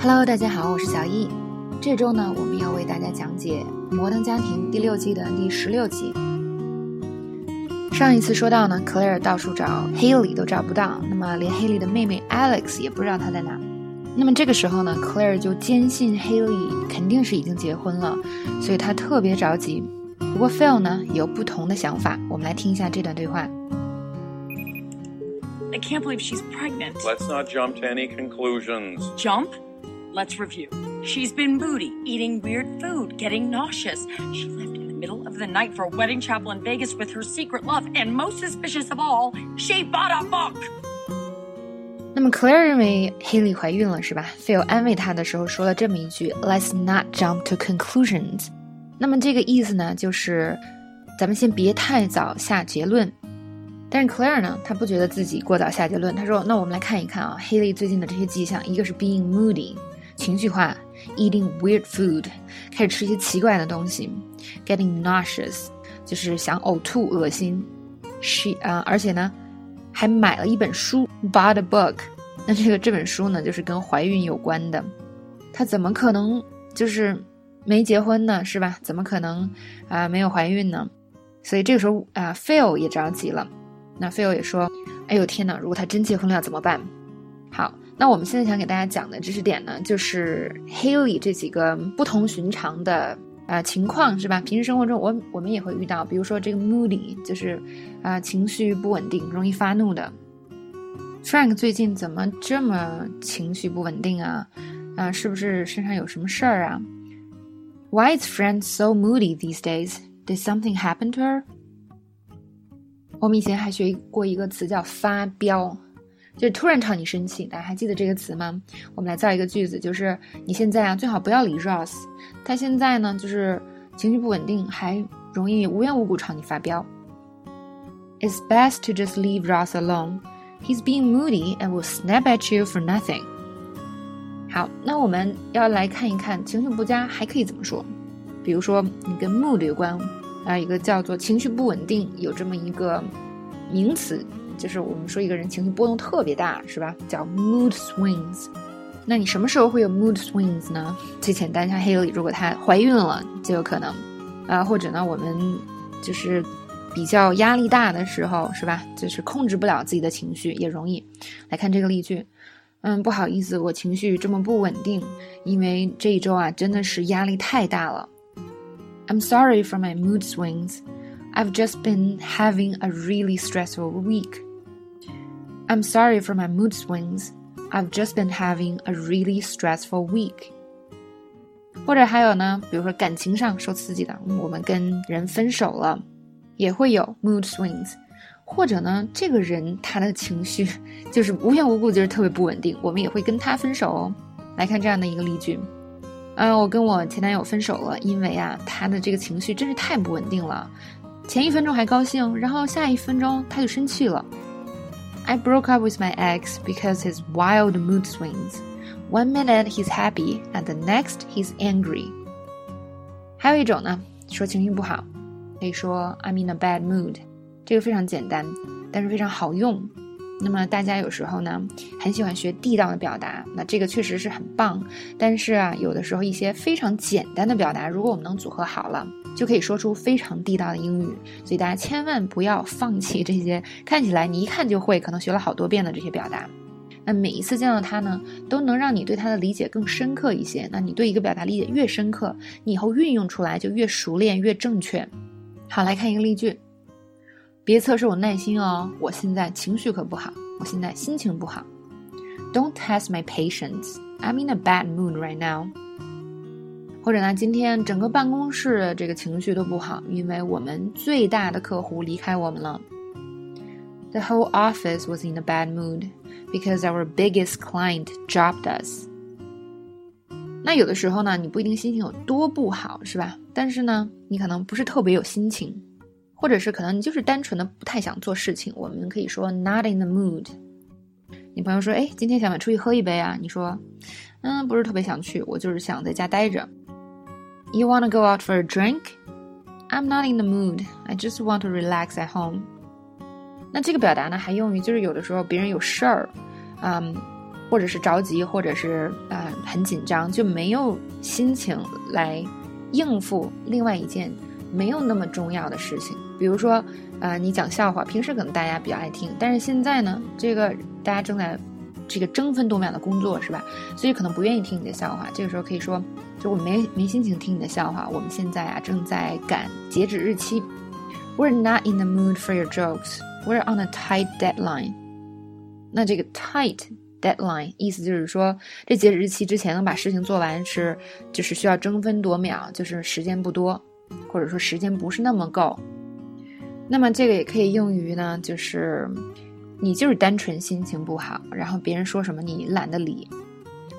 Hello，大家好，我是小易。这周呢，我们要为大家讲解《摩登家庭》第六季的第十六集。上一次说到呢，Claire 到处找 Haley 都找不到，那么连 Haley 的妹妹 Alex 也不知道她在哪。那么这个时候呢，Claire 就坚信 Haley 肯定是已经结婚了，所以她特别着急。不过 Phil 呢有不同的想法，我们来听一下这段对话。I can't believe she's pregnant. Let's not jump to any conclusions. Jump? Let's review. She's been moody, eating weird food, getting nauseous. She left in the middle of the night for a wedding chapel in Vegas with her secret love, and most suspicious of all, she bought a book. 那么 Claire 认为 Haley 怀孕了，是吧？Phil 安慰她的时候说了这么一句：“Let's not jump to conclusions。”那么这个意思呢，就是咱们先别太早下结论。但是 Claire 呢，她不觉得自己过早下结论。她说：“那我们来看一看啊，Haley 最近的这些迹象，一个是 being moody， 情绪化；eating weird food，开始吃一些奇怪的东西；getting nauseous，就是想呕吐、恶心；she 啊，而且呢，还买了一本书，bought a book。那这个这本书呢，就是跟怀孕有关的。她怎么可能就是没结婚呢？是吧？怎么可能啊没有怀孕呢？所以这个时候啊，Phil 也着急了。”那 Phil 也说：“哎呦天哪，如果他真结婚了怎么办？”好，那我们现在想给大家讲的知识点呢，就是 Haley 这几个不同寻常的呃情况，是吧？平时生活中我我们也会遇到，比如说这个 moody，就是啊情绪不稳定，容易发怒的。Frank 最近怎么这么情绪不稳定啊？啊，是不是身上有什么事儿啊？Why is Frank so moody these days? Did something happen to her? 我们以前还学过一个词叫发飙，就突然朝你生气。大家还记得这个词吗？我们来造一个句子，就是你现在啊最好不要理 Ross，他现在呢就是情绪不稳定，还容易无缘无故朝你发飙。It's best to just leave Ross alone. He's being moody and will snap at you for nothing. 好，那我们要来看一看情绪不佳还可以怎么说。比如说你跟 mood 有关。啊，一个叫做情绪不稳定，有这么一个名词，就是我们说一个人情绪波动特别大，是吧？叫 mood swings。那你什么时候会有 mood swings 呢？最简单，像 Haley，如果她怀孕了，就有可能。啊，或者呢，我们就是比较压力大的时候，是吧？就是控制不了自己的情绪，也容易。来看这个例句，嗯，不好意思，我情绪这么不稳定，因为这一周啊，真的是压力太大了。I'm sorry for my mood swings. I've just been having a really stressful week. I'm sorry for my mood swings. I've just been having a really stressful week. 或者还有呢，比如说感情上受刺激的，我们跟人分手了，也会有 mood swings。或者呢，这个人他的情绪 就是无缘无故就是特别不稳定，我们也会跟他分手哦。来看这样的一个例句。嗯，我跟我前男友分手了，因为啊，他的这个情绪真是太不稳定了，前一分钟还高兴，然后下一分钟他就生气了。I broke up with my ex because his wild mood swings. One minute he's happy, and the next he's angry. 还有一种呢，说情绪不好，可以说 I'm in a bad mood，这个非常简单，但是非常好用。 那么大家有时候呢，很喜欢学地道的表达，那这个确实是很棒。但是啊，有的时候一些非常简单的表达，如果我们能组合好了，就可以说出非常地道的英语。所以大家千万不要放弃这些看起来你一看就会，可能学了好多遍的这些表达。那每一次见到它呢，都能让你对它的理解更深刻一些。那你对一个表达理解越深刻，你以后运用出来就越熟练、越正确。好，来看一个例句。别测试我耐心哦，我现在情绪可不好，我现在心情不好。Don't test my patience. I'm in a bad mood right now. 或者呢，今天整个办公室这个情绪都不好，因为我们最大的客户离开我们了。The whole office was in a bad mood because our biggest client dropped us. 那有的时候呢，你不一定心情有多不好，是吧？但是呢，你可能不是特别有心情。 或者是可能你就是单纯的不太想做事情，我们可以说 not in the mood。你朋友说，哎，今天想不想出去喝一杯啊？你说，嗯，不是特别想去，我就是想在家待着。You wanna go out for a drink? I'm not in the mood. I just want to relax at home. 那这个表达呢，还用于就是有的时候别人有事儿，嗯，或者是着急，或者是啊、很紧张，就没有心情来应付另外一件没有那么重要的事情。比如说，啊、你讲笑话，平时可能大家比较爱听，但是现在呢，这个大家正在这个争分夺秒的工作，是吧？所以可能不愿意听你的笑话。这个时候可以说，就我没没心情听你的笑话。我们现在啊正在赶截止日期，We're not in the mood for your jokes. We're on a tight deadline. 那这个 tight deadline 意思就是说，这截止日期之前能把事情做完是，就是需要争分夺秒，就是时间不多，或者说时间不是那么够。那么这个也可以用于呢，就是你就是单纯心情不好，然后别人说什么你懒得理。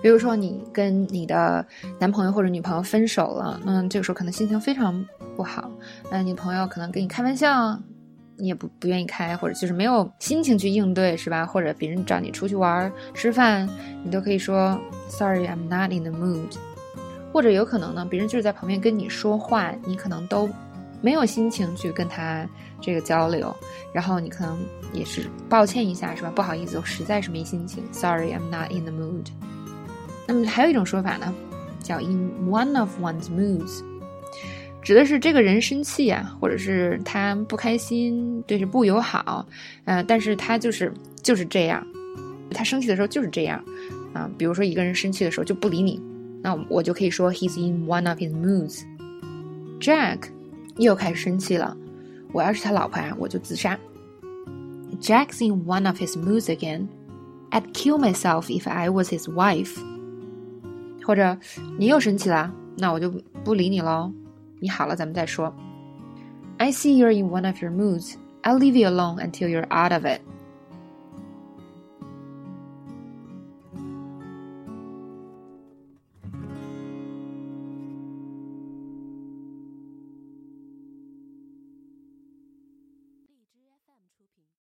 比如说你跟你的男朋友或者女朋友分手了，嗯这个时候可能心情非常不好，那你朋友可能跟你开玩笑，你也不不愿意开，或者就是没有心情去应对，是吧？或者别人找你出去玩吃饭，你都可以说 Sorry, I'm not in the mood。或者有可能呢，别人就是在旁边跟你说话，你可能都没有心情去跟他这个交流，然后你可能也是抱歉一下，是吧？不好意思，我实在是没心情，Sorry, I'm not in the mood。那么还有一种说法呢，叫 in one of one's moods，指的是这个人生气啊，或者是他不开心，对是不友好，呃，但是他就是就是这样，他生气的时候就是这样，啊、比如说一个人生气的时候就不理你，那我就可以说 he's in one of his moods。Jack 又开始生气了，我要是他老婆啊，我就自杀。Jack's in one of his moods again. I'd kill myself if I was his wife. 或者你又生气了，那我就不理你喽。你好了，咱们再说。I see you're in one of your moods. I'll leave you alone until you're out of it.